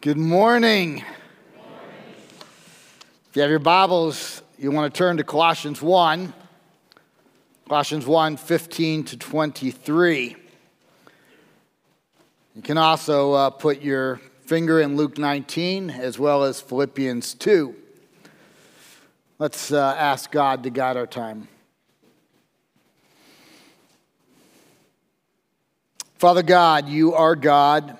Good morning. If you have your Bibles, you want to turn to Colossians 1. Colossians 1 15 to 23. You can also uh, put your finger in Luke 19 as well as Philippians 2. Let's uh, ask God to guide our time. Father God, you are God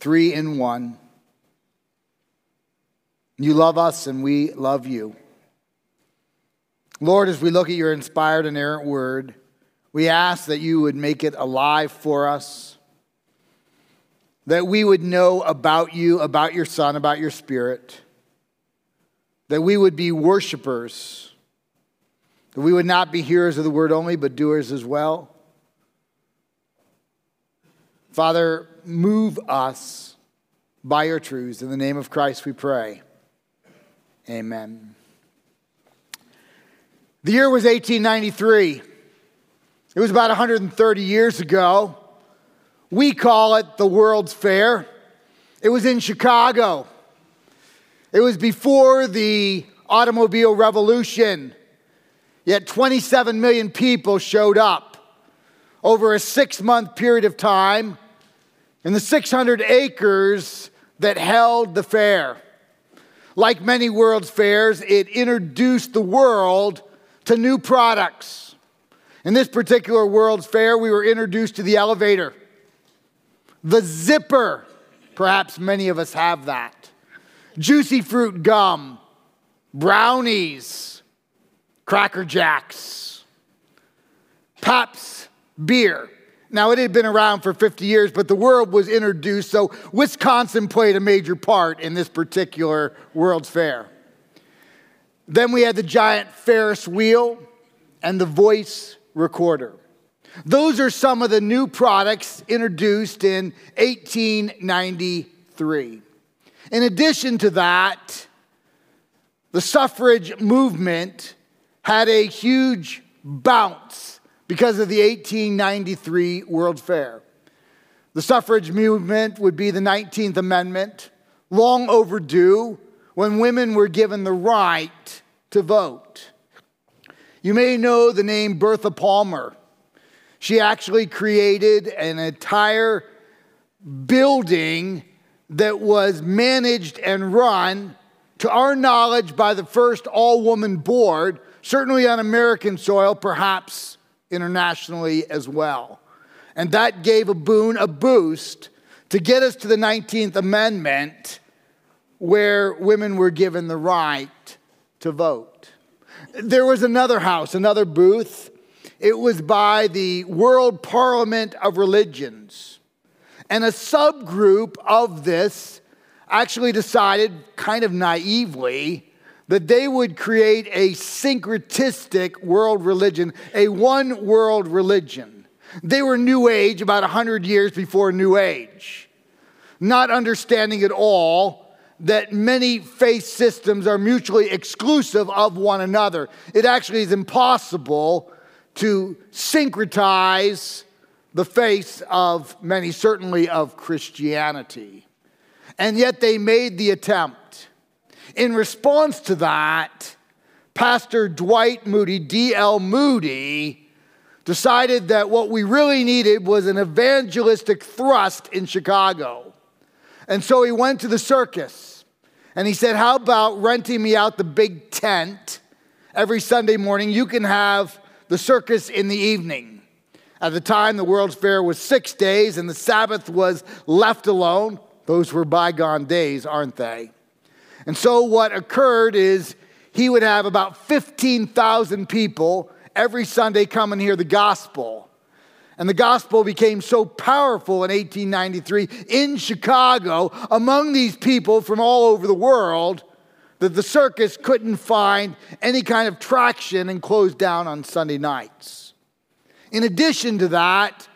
three in one. You love us and we love you. Lord, as we look at your inspired and errant word, we ask that you would make it alive for us, that we would know about you, about your Son, about your Spirit, that we would be worshipers, that we would not be hearers of the word only, but doers as well. Father, move us by your truths. In the name of Christ we pray. Amen. The year was 1893. It was about 130 years ago. We call it the World's Fair. It was in Chicago. It was before the automobile revolution. Yet 27 million people showed up over a six month period of time in the 600 acres that held the fair. Like many World's Fairs, it introduced the world to new products. In this particular World's Fair, we were introduced to the elevator, the zipper. Perhaps many of us have that. Juicy fruit gum, brownies, Cracker Jacks, Pabst beer. Now, it had been around for 50 years, but the world was introduced, so Wisconsin played a major part in this particular World's Fair. Then we had the giant Ferris wheel and the voice recorder. Those are some of the new products introduced in 1893. In addition to that, the suffrage movement had a huge bounce because of the 1893 World Fair. The suffrage movement would be the 19th Amendment, long overdue, when women were given the right to vote. You may know the name Bertha Palmer. She actually created an entire building that was managed and run, to our knowledge, by the first all woman board, certainly on American soil, perhaps internationally as well. And that gave a boon, a boost to get us to the 19th Amendment where women were given the right to vote. There was another house, another booth. It was by the World Parliament of Religions. And a subgroup of this actually decided, kind of naively, that they would create a syncretistic world religion, a one world religion. They were New Age about 100 years before New Age, not understanding at all that many faith systems are mutually exclusive of one another. It actually is impossible to syncretize the faith of many, certainly of Christianity. And yet they made the attempt. In response to that, Pastor Dwight Moody, D.L. Moody, decided that what we really needed was an evangelistic thrust in Chicago. And so he went to the circus and he said, How about renting me out the big tent every Sunday morning? You can have the circus in the evening. At the time, the World's Fair was six days and the Sabbath was left alone. Those were bygone days, aren't they? And so what occurred is he would have about 15,000 people every Sunday come and hear the gospel. And the gospel became so powerful in 1893 in Chicago among these people from all over the world that the circus couldn't find any kind of traction and closed down on Sunday nights. In addition to that,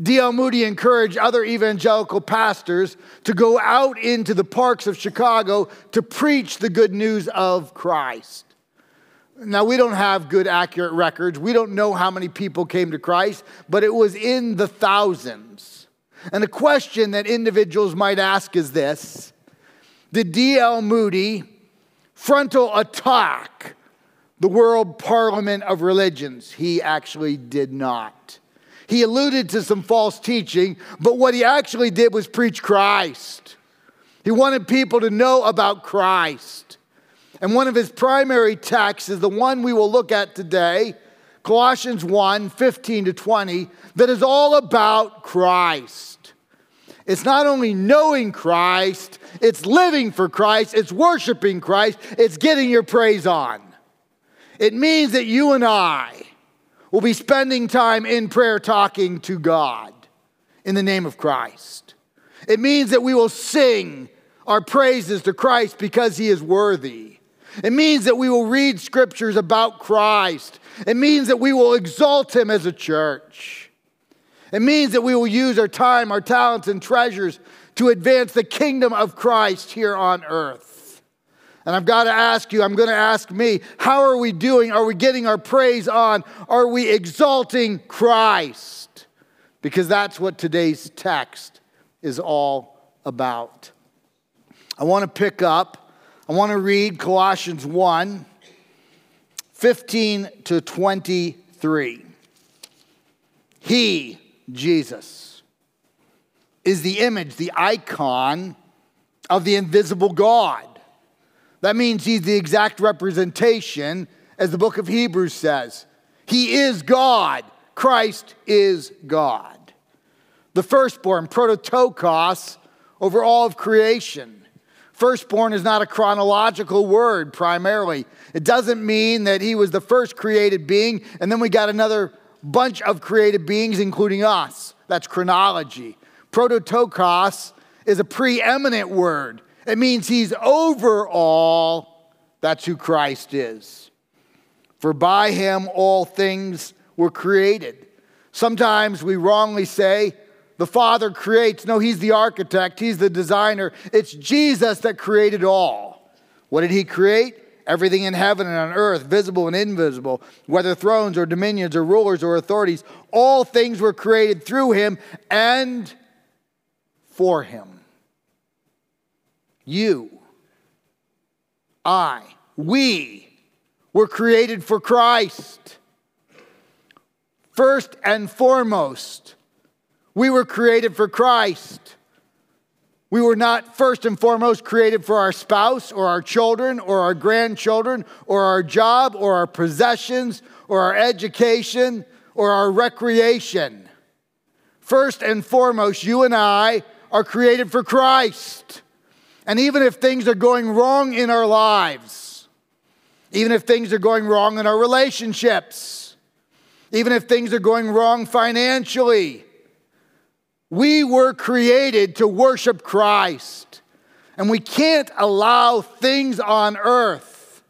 D.L. Moody encouraged other evangelical pastors to go out into the parks of Chicago to preach the good news of Christ. Now, we don't have good, accurate records. We don't know how many people came to Christ, but it was in the thousands. And a question that individuals might ask is this Did D.L. Moody frontal attack the World Parliament of Religions? He actually did not. He alluded to some false teaching, but what he actually did was preach Christ. He wanted people to know about Christ. And one of his primary texts is the one we will look at today, Colossians 1 15 to 20, that is all about Christ. It's not only knowing Christ, it's living for Christ, it's worshiping Christ, it's getting your praise on. It means that you and I will be spending time in prayer talking to God in the name of Christ. It means that we will sing our praises to Christ because he is worthy. It means that we will read scriptures about Christ. It means that we will exalt him as a church. It means that we will use our time, our talents, and treasures to advance the kingdom of Christ here on earth. And I've got to ask you, I'm going to ask me, how are we doing? Are we getting our praise on? Are we exalting Christ? Because that's what today's text is all about. I want to pick up, I want to read Colossians 1 15 to 23. He, Jesus, is the image, the icon of the invisible God. That means he's the exact representation, as the book of Hebrews says. He is God. Christ is God. The firstborn, prototokos, over all of creation. Firstborn is not a chronological word primarily. It doesn't mean that he was the first created being and then we got another bunch of created beings, including us. That's chronology. Prototokos is a preeminent word, it means he's over all. That's who Christ is. For by him all things were created. Sometimes we wrongly say, the Father creates. No, He's the architect, He's the designer. It's Jesus that created all. What did He create? Everything in heaven and on earth, visible and invisible, whether thrones or dominions or rulers or authorities, all things were created through Him and for Him. You, I, we were created for Christ. First and foremost, we were created for Christ. We were not first and foremost created for our spouse or our children or our grandchildren or our job or our possessions or our education or our recreation. First and foremost, you and I are created for Christ. And even if things are going wrong in our lives, even if things are going wrong in our relationships, even if things are going wrong financially, we were created to worship Christ, and we can't allow things on earth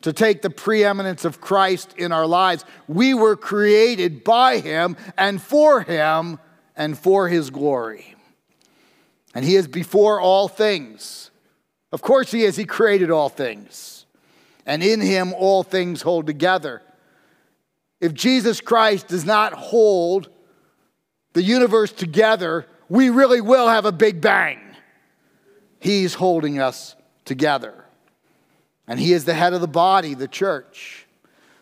to take the preeminence of Christ in our lives. We were created by Him and for Him and for His glory. And He is before all things. Of course, He is. He created all things. And in Him, all things hold together. If Jesus Christ does not hold the universe together, we really will have a big bang. He's holding us together. And He is the head of the body, the church.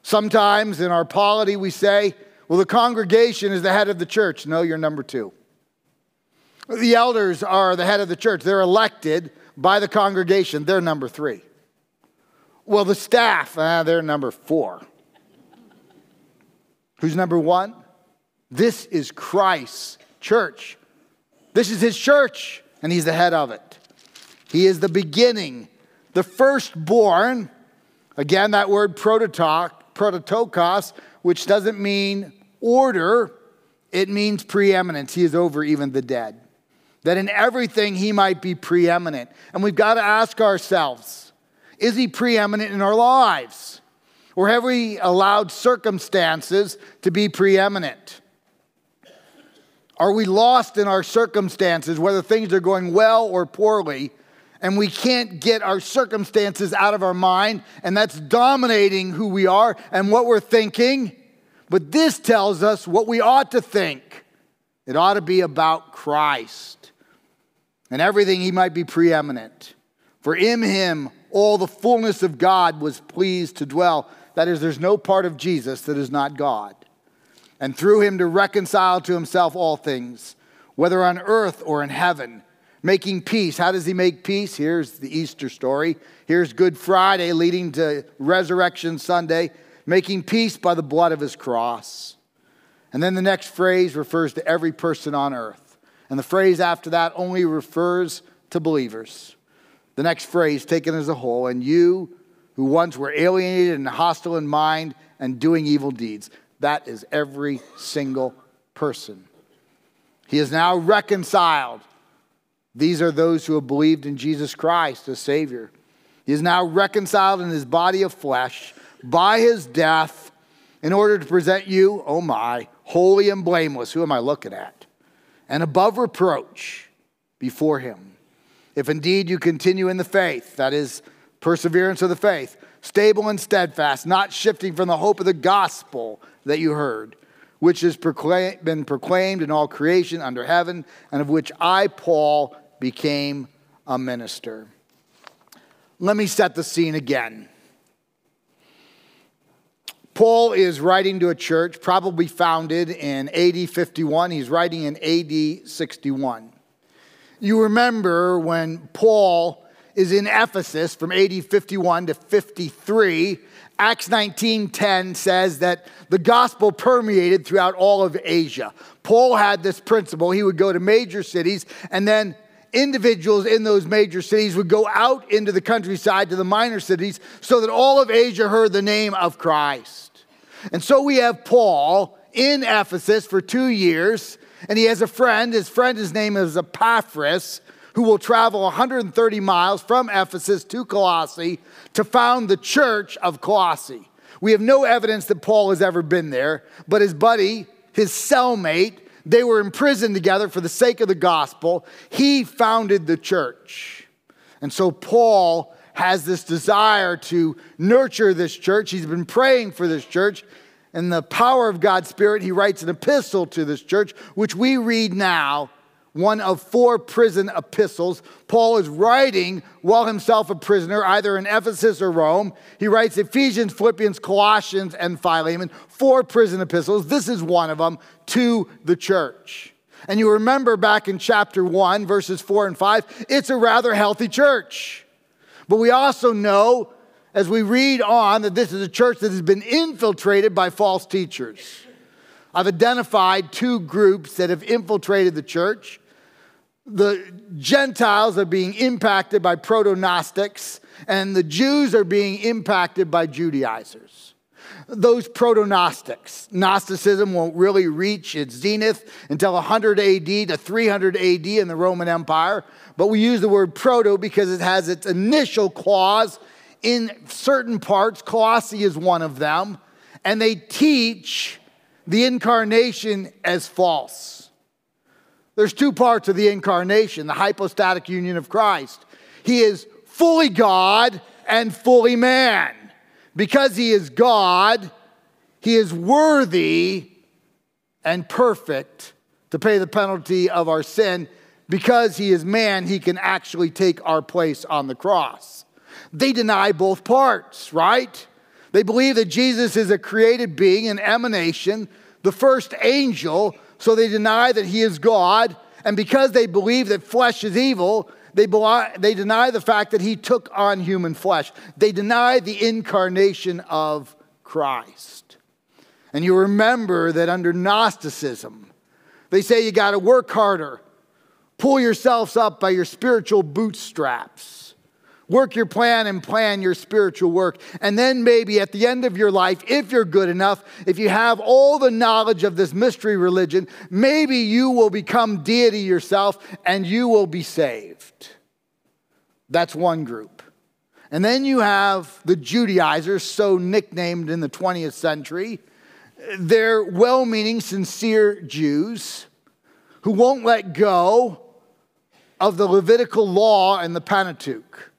Sometimes in our polity, we say, well, the congregation is the head of the church. No, you're number two. The elders are the head of the church. They're elected by the congregation. They're number three. Well, the staff, uh, they're number four. Who's number one? This is Christ's church. This is his church, and he's the head of it. He is the beginning, the firstborn. Again, that word prototokos, which doesn't mean order, it means preeminence. He is over even the dead. That in everything he might be preeminent. And we've got to ask ourselves is he preeminent in our lives? Or have we allowed circumstances to be preeminent? Are we lost in our circumstances, whether things are going well or poorly, and we can't get our circumstances out of our mind, and that's dominating who we are and what we're thinking? But this tells us what we ought to think It ought to be about Christ and everything he might be preeminent. For in him all the fullness of God was pleased to dwell. That is, there's no part of Jesus that is not God. And through him to reconcile to himself all things, whether on earth or in heaven, making peace. How does he make peace? Here's the Easter story. Here's Good Friday leading to Resurrection Sunday, making peace by the blood of his cross. And then the next phrase refers to every person on earth. And the phrase after that only refers to believers. The next phrase, taken as a whole, and you who once were alienated and hostile in mind and doing evil deeds. That is every single person. He is now reconciled. These are those who have believed in Jesus Christ as Savior. He is now reconciled in his body of flesh by his death in order to present you, oh my, holy and blameless. Who am I looking at? And above reproach before him. If indeed you continue in the faith, that is, perseverance of the faith, stable and steadfast, not shifting from the hope of the gospel that you heard, which has proclaim, been proclaimed in all creation under heaven, and of which I, Paul, became a minister. Let me set the scene again. Paul is writing to a church probably founded in AD 51. He's writing in AD 61. You remember when Paul is in Ephesus from AD 51 to 53, Acts 19:10 says that the gospel permeated throughout all of Asia. Paul had this principle. He would go to major cities and then individuals in those major cities would go out into the countryside to the minor cities so that all of Asia heard the name of Christ. And so we have Paul in Ephesus for two years, and he has a friend. His friend, his name is Epaphras, who will travel 130 miles from Ephesus to Colossae to found the church of Colossae. We have no evidence that Paul has ever been there, but his buddy, his cellmate, they were imprisoned together for the sake of the gospel. He founded the church. And so Paul has this desire to nurture this church. He's been praying for this church. And the power of God's Spirit, he writes an epistle to this church, which we read now, one of four prison epistles. Paul is writing while himself a prisoner, either in Ephesus or Rome. He writes Ephesians, Philippians, Colossians, and Philemon, four prison epistles. This is one of them to the church. And you remember back in chapter 1, verses 4 and 5, it's a rather healthy church. But we also know, as we read on, that this is a church that has been infiltrated by false teachers. I've identified two groups that have infiltrated the church. The Gentiles are being impacted by proto Gnostics, and the Jews are being impacted by Judaizers. Those proto Gnostics, Gnosticism won't really reach its zenith until 100 AD to 300 AD in the Roman Empire but we use the word proto because it has its initial clause in certain parts. Colossae is one of them. And they teach the incarnation as false. There's two parts of the incarnation the hypostatic union of Christ. He is fully God and fully man. Because he is God, he is worthy and perfect to pay the penalty of our sin because he is man, he can actually take our place on the cross. They deny both parts, right? They believe that Jesus is a created being, an emanation, the first angel, so they deny that he is God. And because they believe that flesh is evil, they, they deny the fact that he took on human flesh. They deny the incarnation of Christ. And you remember that under Gnosticism, they say you got to work harder, Pull yourselves up by your spiritual bootstraps. Work your plan and plan your spiritual work. And then maybe at the end of your life, if you're good enough, if you have all the knowledge of this mystery religion, maybe you will become deity yourself and you will be saved. That's one group. And then you have the Judaizers, so nicknamed in the 20th century. They're well meaning, sincere Jews who won't let go of the Levitical law and the Pentateuch.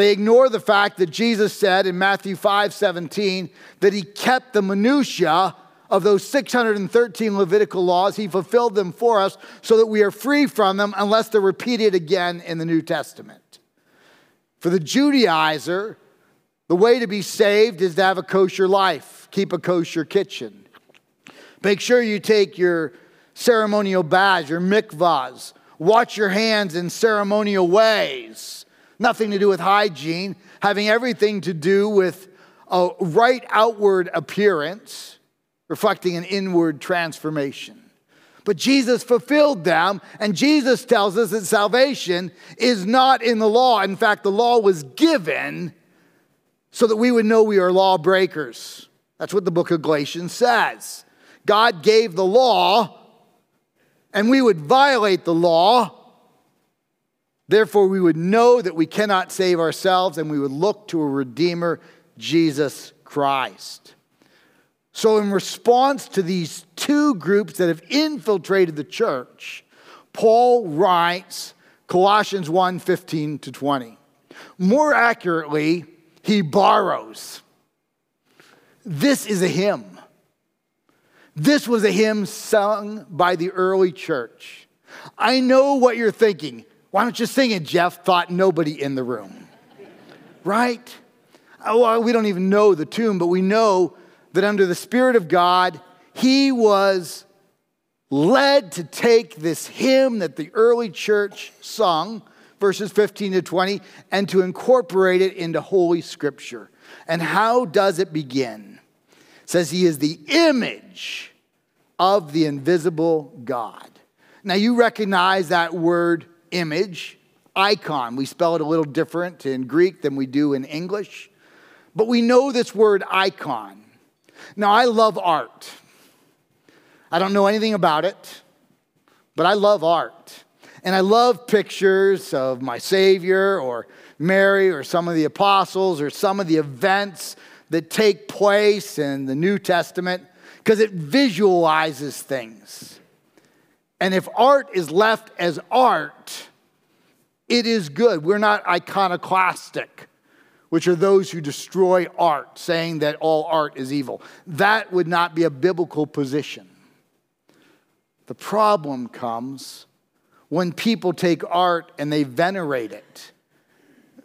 They ignore the fact that Jesus said in Matthew 5 17 that he kept the minutiae of those 613 Levitical laws. He fulfilled them for us so that we are free from them unless they're repeated again in the New Testament. For the Judaizer, the way to be saved is to have a kosher life, keep a kosher kitchen. Make sure you take your ceremonial baths, your mikvahs, wash your hands in ceremonial ways. Nothing to do with hygiene, having everything to do with a right outward appearance, reflecting an inward transformation. But Jesus fulfilled them, and Jesus tells us that salvation is not in the law. In fact, the law was given so that we would know we are lawbreakers. That's what the book of Galatians says. God gave the law, and we would violate the law. Therefore, we would know that we cannot save ourselves, and we would look to a Redeemer, Jesus Christ. So, in response to these two groups that have infiltrated the church, Paul writes Colossians 1 15 to 20. More accurately, he borrows. This is a hymn. This was a hymn sung by the early church. I know what you're thinking. Why don't you sing it, Jeff? Thought nobody in the room. Right? Oh, well, we don't even know the tune, but we know that under the Spirit of God, he was led to take this hymn that the early church sung verses 15 to 20, and to incorporate it into Holy Scripture. And how does it begin? It says, He is the image of the invisible God. Now, you recognize that word image, icon. We spell it a little different in Greek than we do in English, but we know this word icon. Now, I love art. I don't know anything about it, but I love art. And I love pictures of my Savior or Mary or some of the apostles or some of the events that take place in the New Testament because it visualizes things. And if art is left as art, it is good. We're not iconoclastic, which are those who destroy art, saying that all art is evil. That would not be a biblical position. The problem comes when people take art and they venerate it.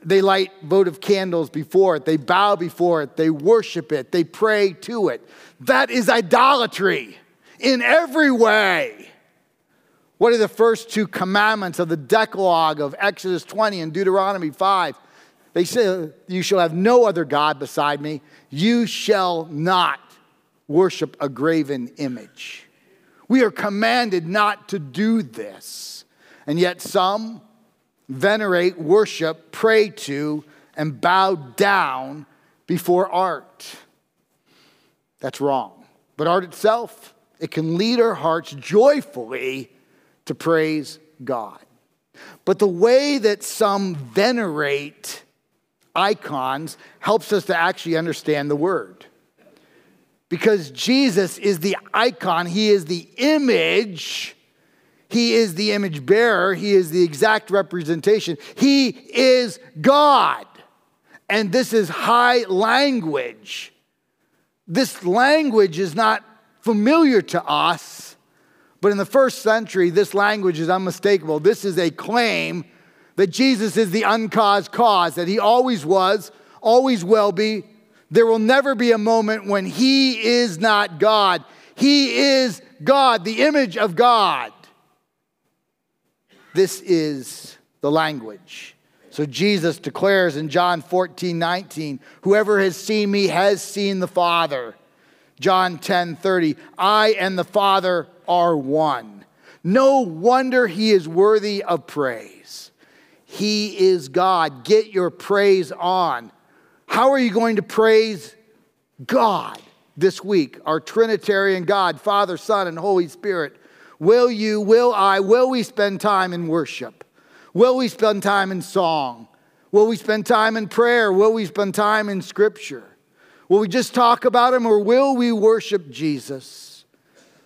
They light votive candles before it, they bow before it, they worship it, they pray to it. That is idolatry in every way. What are the first two commandments of the Decalogue of Exodus 20 and Deuteronomy 5? They say, You shall have no other God beside me. You shall not worship a graven image. We are commanded not to do this. And yet some venerate, worship, pray to, and bow down before art. That's wrong. But art itself, it can lead our hearts joyfully to praise God. But the way that some venerate icons helps us to actually understand the word. Because Jesus is the icon, He is the image he is the image bearer, He is the exact representation. He is God. And this is high language. This language is not familiar to us, but in the first century, this language is unmistakable. This is a claim that Jesus is the uncaused cause, that He always was, always will be. There will never be a moment when He is not God. He is God, the image of God. This is the language. So Jesus declares in John 14, 19, whoever has seen me has seen the Father. John 10, 30, I and the Father are one. No wonder he is worthy of praise. He is God. Get your praise on. How are you going to praise God this week? Our Trinitarian God, Father, Son, and Holy Spirit Will you, will I, will we spend time in worship? Will we spend time in song? Will we spend time in prayer? Will we spend time in scripture? Will we just talk about him or will we worship Jesus?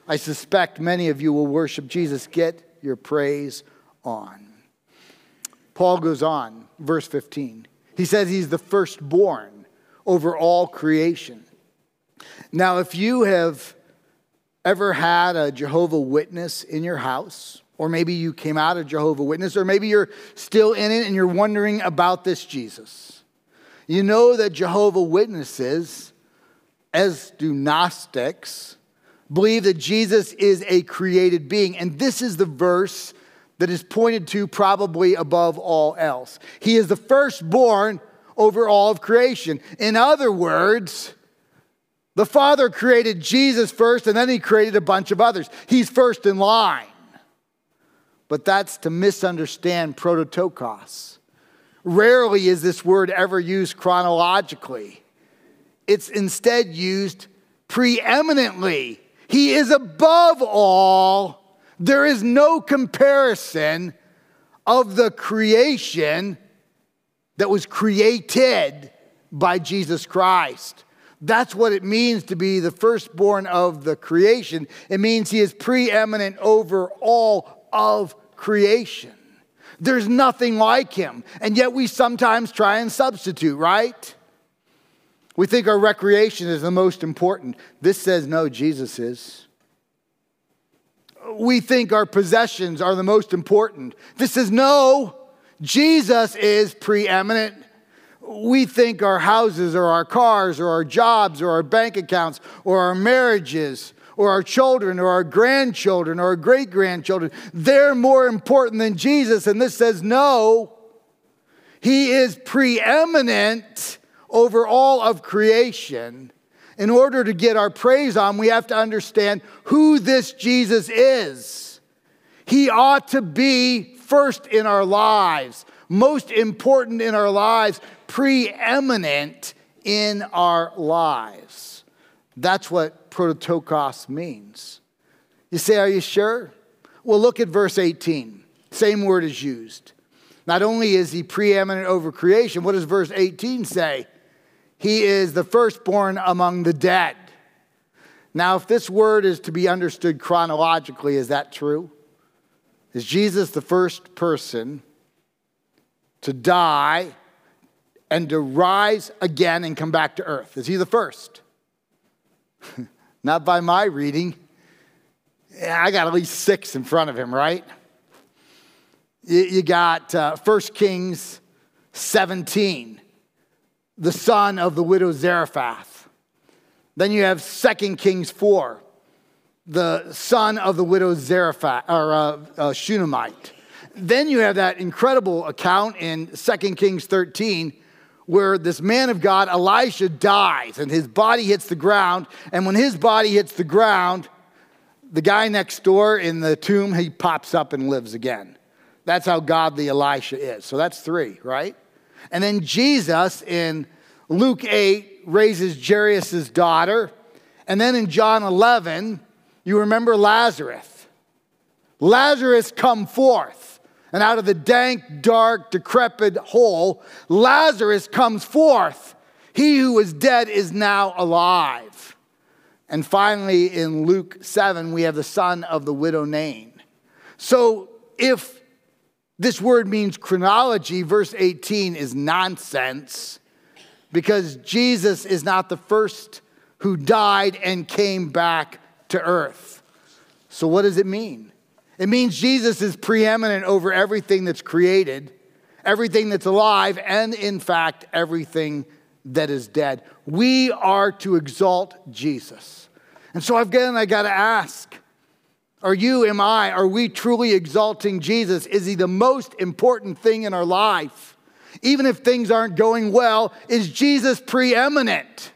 I suspect many of you will worship Jesus. Get your praise on. Paul goes on, verse 15. He says he's the firstborn over all creation. Now, if you have ever had a Jehovah Witness in your house? Or maybe you came out of Jehovah Witness, or maybe you're still in it and you're wondering about this Jesus. You know that Jehovah Witnesses, as do Gnostics, believe that Jesus is a created being. And this is the verse that is pointed to probably above all else. He is the firstborn over all of creation. In other words, the Father created Jesus first and then he created a bunch of others. He's first in line but that's to misunderstand prototokos. Rarely is this word ever used chronologically, it's instead used preeminently. He is above all. There is no comparison of the creation that was created by Jesus Christ. That's what it means to be the firstborn of the creation. It means he is preeminent over all of creation. There's nothing like him. And yet we sometimes try and substitute, right? We think our recreation is the most important. This says no, Jesus is. We think our possessions are the most important. This says no, Jesus is preeminent. We think our houses or our cars or our jobs or our bank accounts or our marriages or our children or our grandchildren or our great grandchildren, they're more important than Jesus. And this says, no, he is preeminent over all of creation. In order to get our praise on, we have to understand who this Jesus is. He ought to be first in our lives, most important in our lives, preeminent in our lives. That's what prototokos means. You say, Are you sure? Well, look at verse 18. Same word is used. Not only is he preeminent over creation, what does verse 18 say? He is the firstborn among the dead. Now, if this word is to be understood chronologically, is that true? Is Jesus the first person to die and to rise again and come back to earth? Is he the first? Not by my reading. I got at least six in front of him, right? You got uh, 1 Kings 17, the son of the widow Zarephath. Then you have 2 Kings 4, the son of the widow Zarephath, or uh, uh, Shunammite. Then you have that incredible account in 2 Kings 13 where this man of God, Elisha, dies and his body hits the ground. And when his body hits the ground, the guy next door in the tomb, he pops up and lives again. That's how godly Elisha is. So that's three, right? And then Jesus in Luke 8 raises Jairus' daughter. And then in John 11, you remember Lazarus. Lazarus come forth. And out of the dank, dark, decrepit hole, Lazarus comes forth. He who was dead is now alive. And finally, in Luke 7, we have the son of the widow Nain. So if this word means chronology, verse 18 is nonsense because Jesus is not the first who died and came back to earth. So, what does it mean? It means Jesus is preeminent over everything that's created, everything that's alive, and in fact, everything that is dead. We are to exalt Jesus. And so again, I got to ask are you, am I, are we truly exalting Jesus? Is he the most important thing in our life? Even if things aren't going well, is Jesus preeminent?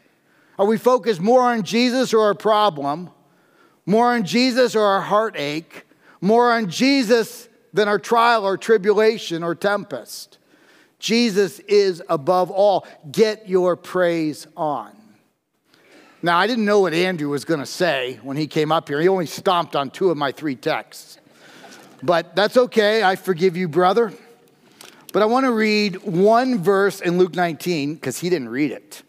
Are we focused more on Jesus or our problem? More on Jesus or our heartache? more on Jesus than our trial or tribulation or tempest. Jesus is above all. Get your praise on. Now, I didn't know what Andrew was going to say when he came up here. He only stomped on two of my three texts. But that's okay. I forgive you, brother. But I want to read one verse in Luke 19 because he didn't read it.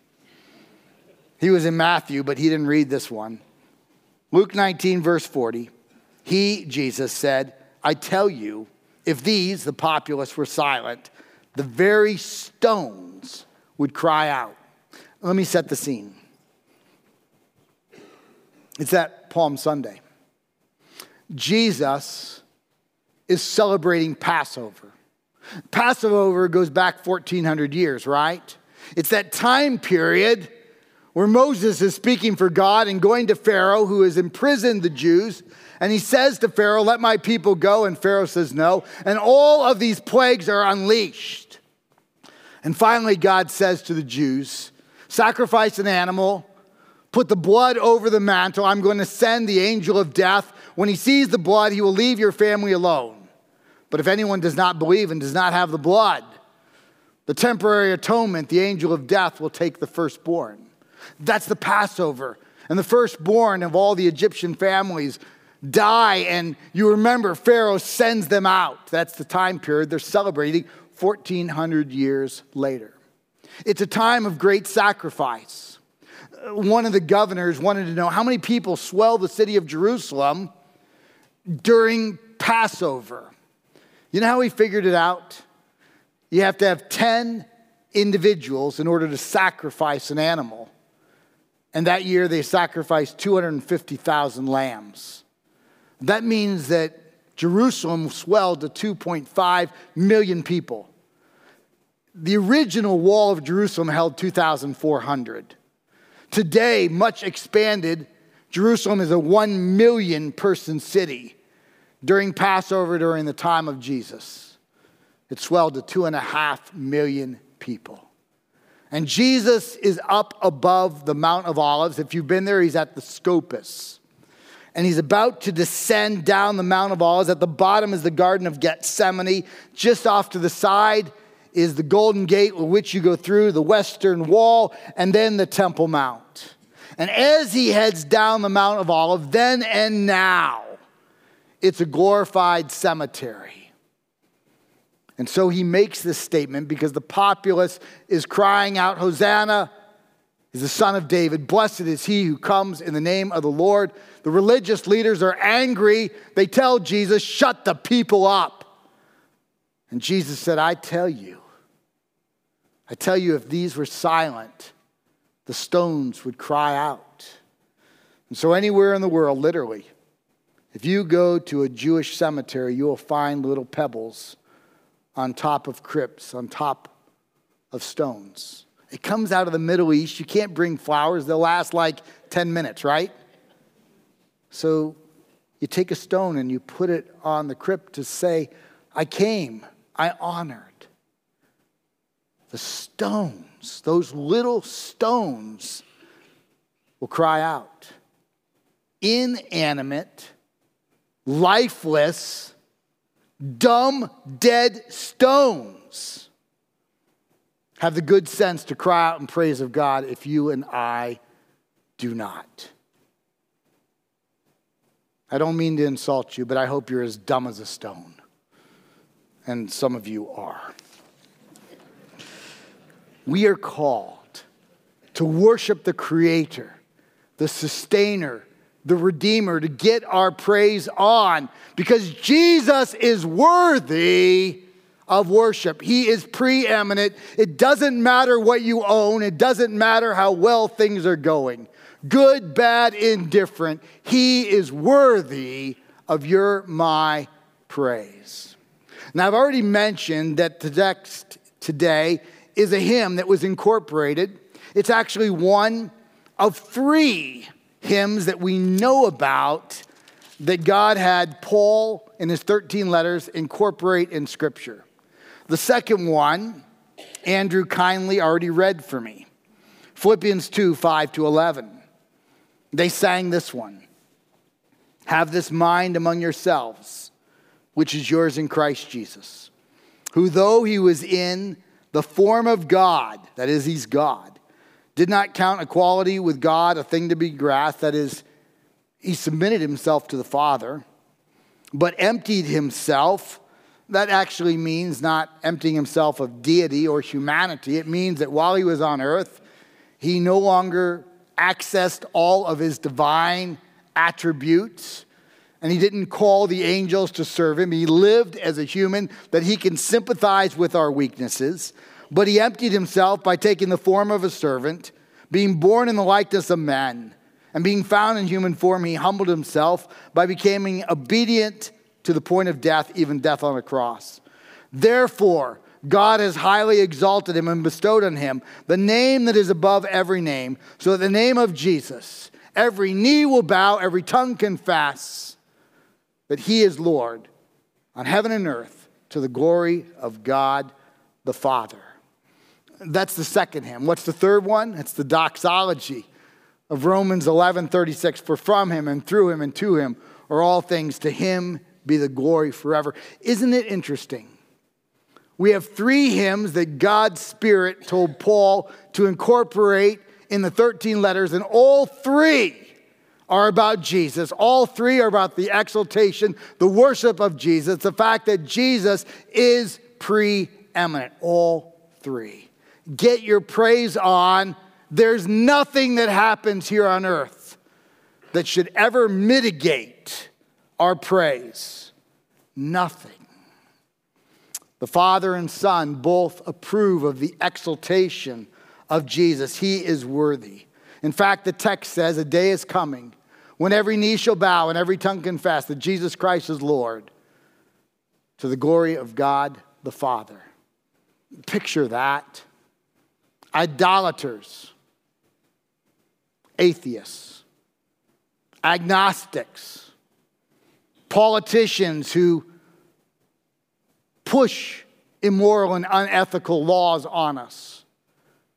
He was in Matthew, but he didn't read this one. Luke 19, verse 40. He, Jesus, said, I tell you, if these, the populace, were silent, the very stones would cry out. Let me set the scene. It's that Palm Sunday. Jesus is celebrating Passover. Passover goes back 1400 years, right? It's that time period where Moses is speaking for God and going to Pharaoh, who has imprisoned the Jews. And he says to Pharaoh, Let my people go. And Pharaoh says no. And all of these plagues are unleashed. And finally, God says to the Jews, Sacrifice an animal, put the blood over the mantle. I'm going to send the angel of death. When he sees the blood, he will leave your family alone. But if anyone does not believe and does not have the blood, the temporary atonement, the angel of death will take the firstborn. That's the Passover. And the firstborn of all the Egyptian families die. And you remember, Pharaoh sends them out. That's the time period they're celebrating 1400 years later. It's a time of great sacrifice. One of the governors wanted to know how many people swell the city of Jerusalem during Passover. You know how he figured it out? You have to have 10 individuals in order to sacrifice an animal. And that year they sacrificed 250,000 lambs. That means that Jerusalem swelled to 2.5 million people. The original wall of Jerusalem held 2,400. Today, much expanded, Jerusalem is a 1 million person city. During Passover, during the time of Jesus, it swelled to 2.5 million people. And Jesus is up above the Mount of Olives. If you've been there, he's at the Scopus. And he's about to descend down the Mount of Olives. At the bottom is the Garden of Gethsemane. Just off to the side is the Golden Gate, with which you go through the Western Wall, and then the Temple Mount. And as he heads down the Mount of Olives, then and now, it's a glorified cemetery. And so he makes this statement because the populace is crying out, Hosanna is the son of David. Blessed is he who comes in the name of the Lord. The religious leaders are angry. They tell Jesus, Shut the people up. And Jesus said, I tell you, I tell you, if these were silent, the stones would cry out. And so, anywhere in the world, literally, if you go to a Jewish cemetery, you will find little pebbles on top of crypts, on top of stones. It comes out of the Middle East. You can't bring flowers, they'll last like 10 minutes, right? So you take a stone and you put it on the crypt to say, I came, I honored. The stones, those little stones, will cry out. Inanimate, lifeless, dumb, dead stones have the good sense to cry out in praise of God if you and I do not. I don't mean to insult you, but I hope you're as dumb as a stone. And some of you are. We are called to worship the Creator, the Sustainer, the Redeemer, to get our praise on because Jesus is worthy of worship. He is preeminent. It doesn't matter what you own, it doesn't matter how well things are going good, bad, indifferent. He is worthy of your, my praise. Now, I've already mentioned that the text today is a hymn that was incorporated. It's actually one of three hymns that we know about that God had Paul in his 13 letters incorporate in Scripture. The second one, Andrew kindly already read for me Philippians 2 5 to 11. They sang this one Have this mind among yourselves, which is yours in Christ Jesus, who, though he was in the form of God, that is, he's God, did not count equality with God a thing to be grasped. That is, he submitted himself to the Father, but emptied himself. That actually means not emptying himself of deity or humanity. It means that while he was on earth, he no longer accessed all of his divine attributes and he didn't call the angels to serve him. He lived as a human that he can sympathize with our weaknesses. But he emptied himself by taking the form of a servant, being born in the likeness of men, And being found in human form, he humbled himself by becoming obedient to the point of death, even death on a cross. Therefore, God has highly exalted him and bestowed on him the name that is above every name, so that the name of Jesus, every knee will bow, every tongue confess that he is Lord on heaven and earth to the glory of God the Father. That's the second hymn. What's the third one? It's the doxology of Romans 11 36. For from him and through him and to him are all things. To him be the glory forever. Isn't it interesting? We have three hymns that God's Spirit told Paul to incorporate in the 13 letters, and all three are about Jesus. All three are about the exaltation, the worship of Jesus, the fact that Jesus is preeminent. All three. Get your praise on. There's nothing that happens here on earth that should ever mitigate our praise. Nothing. The Father and Son both approve of the exaltation of Jesus. He is worthy. In fact, the text says a day is coming when every knee shall bow and every tongue confess that Jesus Christ is Lord to the glory of God the Father. Picture that. Idolaters, atheists, agnostics, politicians who push immoral and unethical laws on us.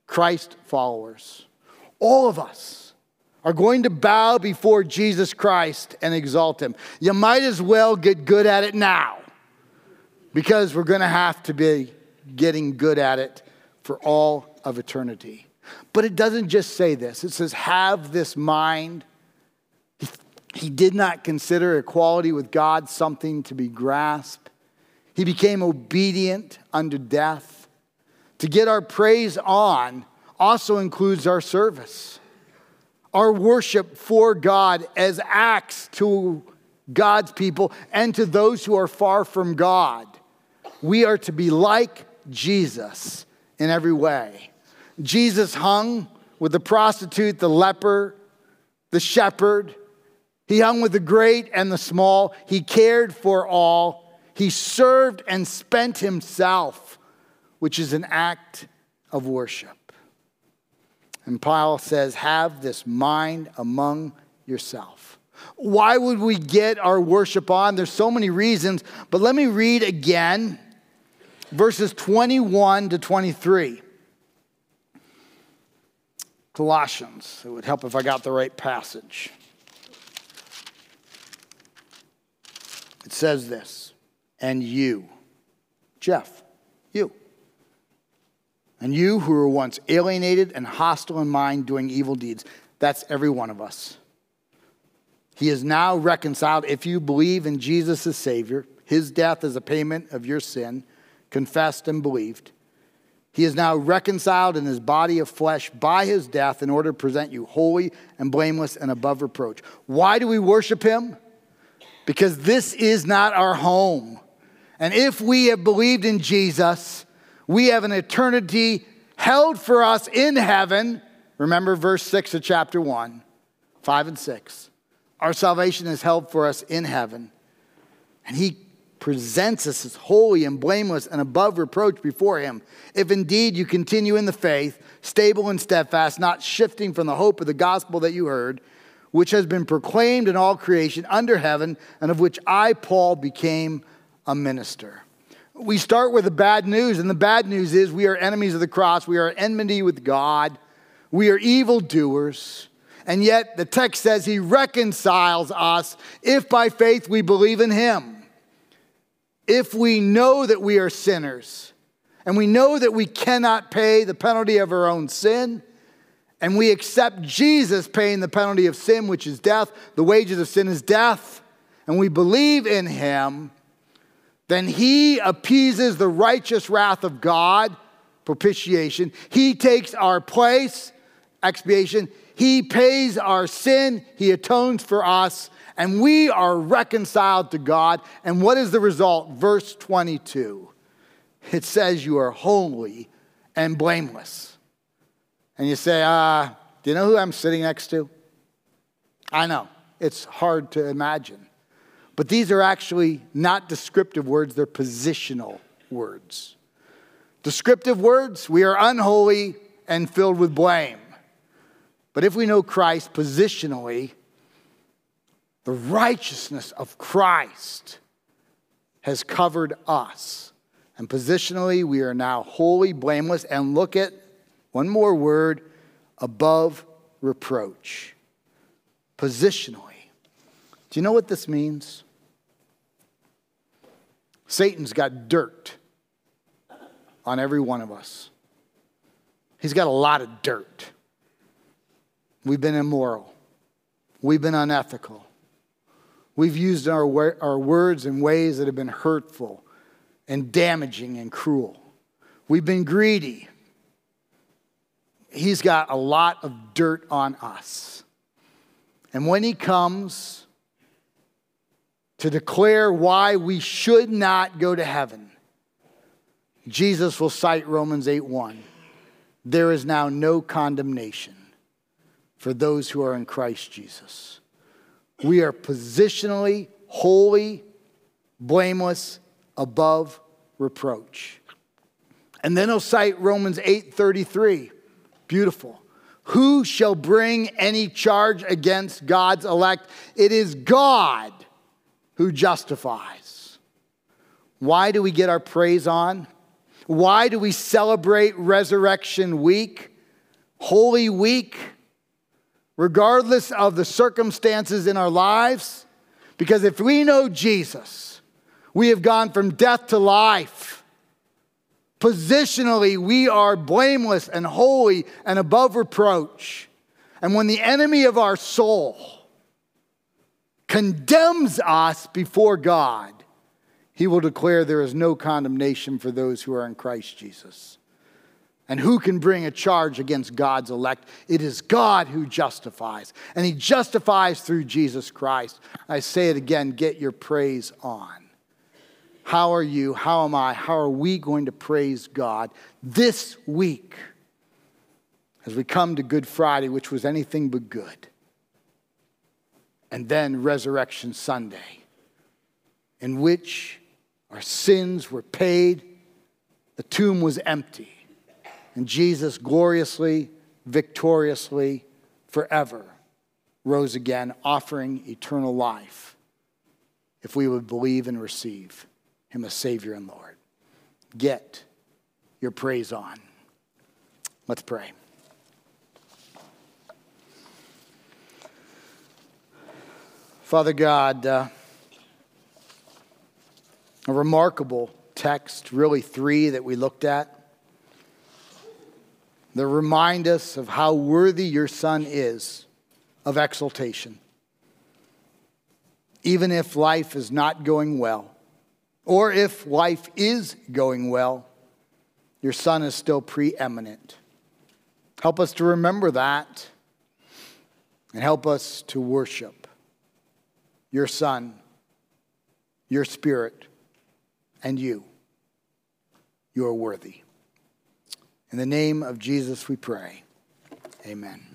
Christ followers. All of us are going to bow before Jesus Christ and exalt him. You might as well get good at it now because we're going to have to be getting good at it for all of eternity. But it doesn't just say this, it says, have this mind. He did not consider equality with God something to be grasped he became obedient unto death. To get our praise on also includes our service, our worship for God as acts to God's people and to those who are far from God. We are to be like Jesus in every way. Jesus hung with the prostitute, the leper, the shepherd. He hung with the great and the small. He cared for all. He served and spent himself, which is an act of worship. And Paul says, Have this mind among yourself. Why would we get our worship on? There's so many reasons, but let me read again verses 21 to 23. Colossians. It would help if I got the right passage. It says this and you. Jeff. And you who were once alienated and hostile in mind, doing evil deeds. That's every one of us. He is now reconciled if you believe in Jesus as Savior, his death is a payment of your sin, confessed and believed. He is now reconciled in his body of flesh by his death in order to present you holy and blameless and above reproach. Why do we worship him? Because this is not our home. And if we have believed in Jesus, we have an eternity held for us in heaven. Remember verse 6 of chapter 1, 5 and 6. Our salvation is held for us in heaven. And he presents us as holy and blameless and above reproach before him. If indeed you continue in the faith, stable and steadfast, not shifting from the hope of the gospel that you heard, which has been proclaimed in all creation under heaven, and of which I, Paul, became a minister. We start with the bad news, and the bad news is we are enemies of the cross. We are enmity with God. We are evildoers. And yet the text says he reconciles us if by faith we believe in him. If we know that we are sinners, and we know that we cannot pay the penalty of our own sin, and we accept Jesus paying the penalty of sin, which is death, the wages of sin is death, and we believe in him, then he appeases the righteous wrath of God, propitiation. He takes our place, expiation. He pays our sin, he atones for us, and we are reconciled to God. And what is the result? Verse 22. It says, You are holy and blameless. And you say, uh, Do you know who I'm sitting next to? I know, it's hard to imagine. But these are actually not descriptive words, they're positional words. Descriptive words, we are unholy and filled with blame. But if we know Christ positionally, the righteousness of Christ has covered us. And positionally, we are now holy, blameless, and look at one more word above reproach. Positionally. Do you know what this means? Satan's got dirt on every one of us. He's got a lot of dirt. We've been immoral. We've been unethical. We've used our, our words in ways that have been hurtful and damaging and cruel. We've been greedy. He's got a lot of dirt on us. And when he comes to declare why we should not go to heaven, Jesus will cite Romans 8 1. There is now no condemnation for those who are in Christ Jesus. We are positionally holy, blameless, above reproach. And then he'll cite Romans 8:33. Beautiful. Who shall bring any charge against God's elect? It is God who justifies. Why do we get our praise on? Why do we celebrate Resurrection Week, Holy Week, regardless of the circumstances in our lives? Because if we know Jesus, we have gone from death to life. Positionally, we are blameless and holy and above reproach. And when the enemy of our soul condemns us before God, he will declare there is no condemnation for those who are in Christ Jesus. And who can bring a charge against God's elect? It is God who justifies, and He justifies through Jesus Christ. I say it again get your praise on. How are you? How am I? How are we going to praise God this week as we come to Good Friday, which was anything but good? And then Resurrection Sunday, in which our sins were paid, the tomb was empty, and Jesus gloriously, victoriously, forever rose again, offering eternal life if we would believe and receive Him as Savior and Lord. Get your praise on. Let's pray. Father God, uh, a remarkable text, really three that we looked at. That remind us of how worthy your Son is of exaltation. Even if life is not going well, or if life is going well, your Son is still preeminent. Help us to remember that and help us to worship your Son, your Spirit and you. You are worthy. In the name of Jesus, we pray. Amen.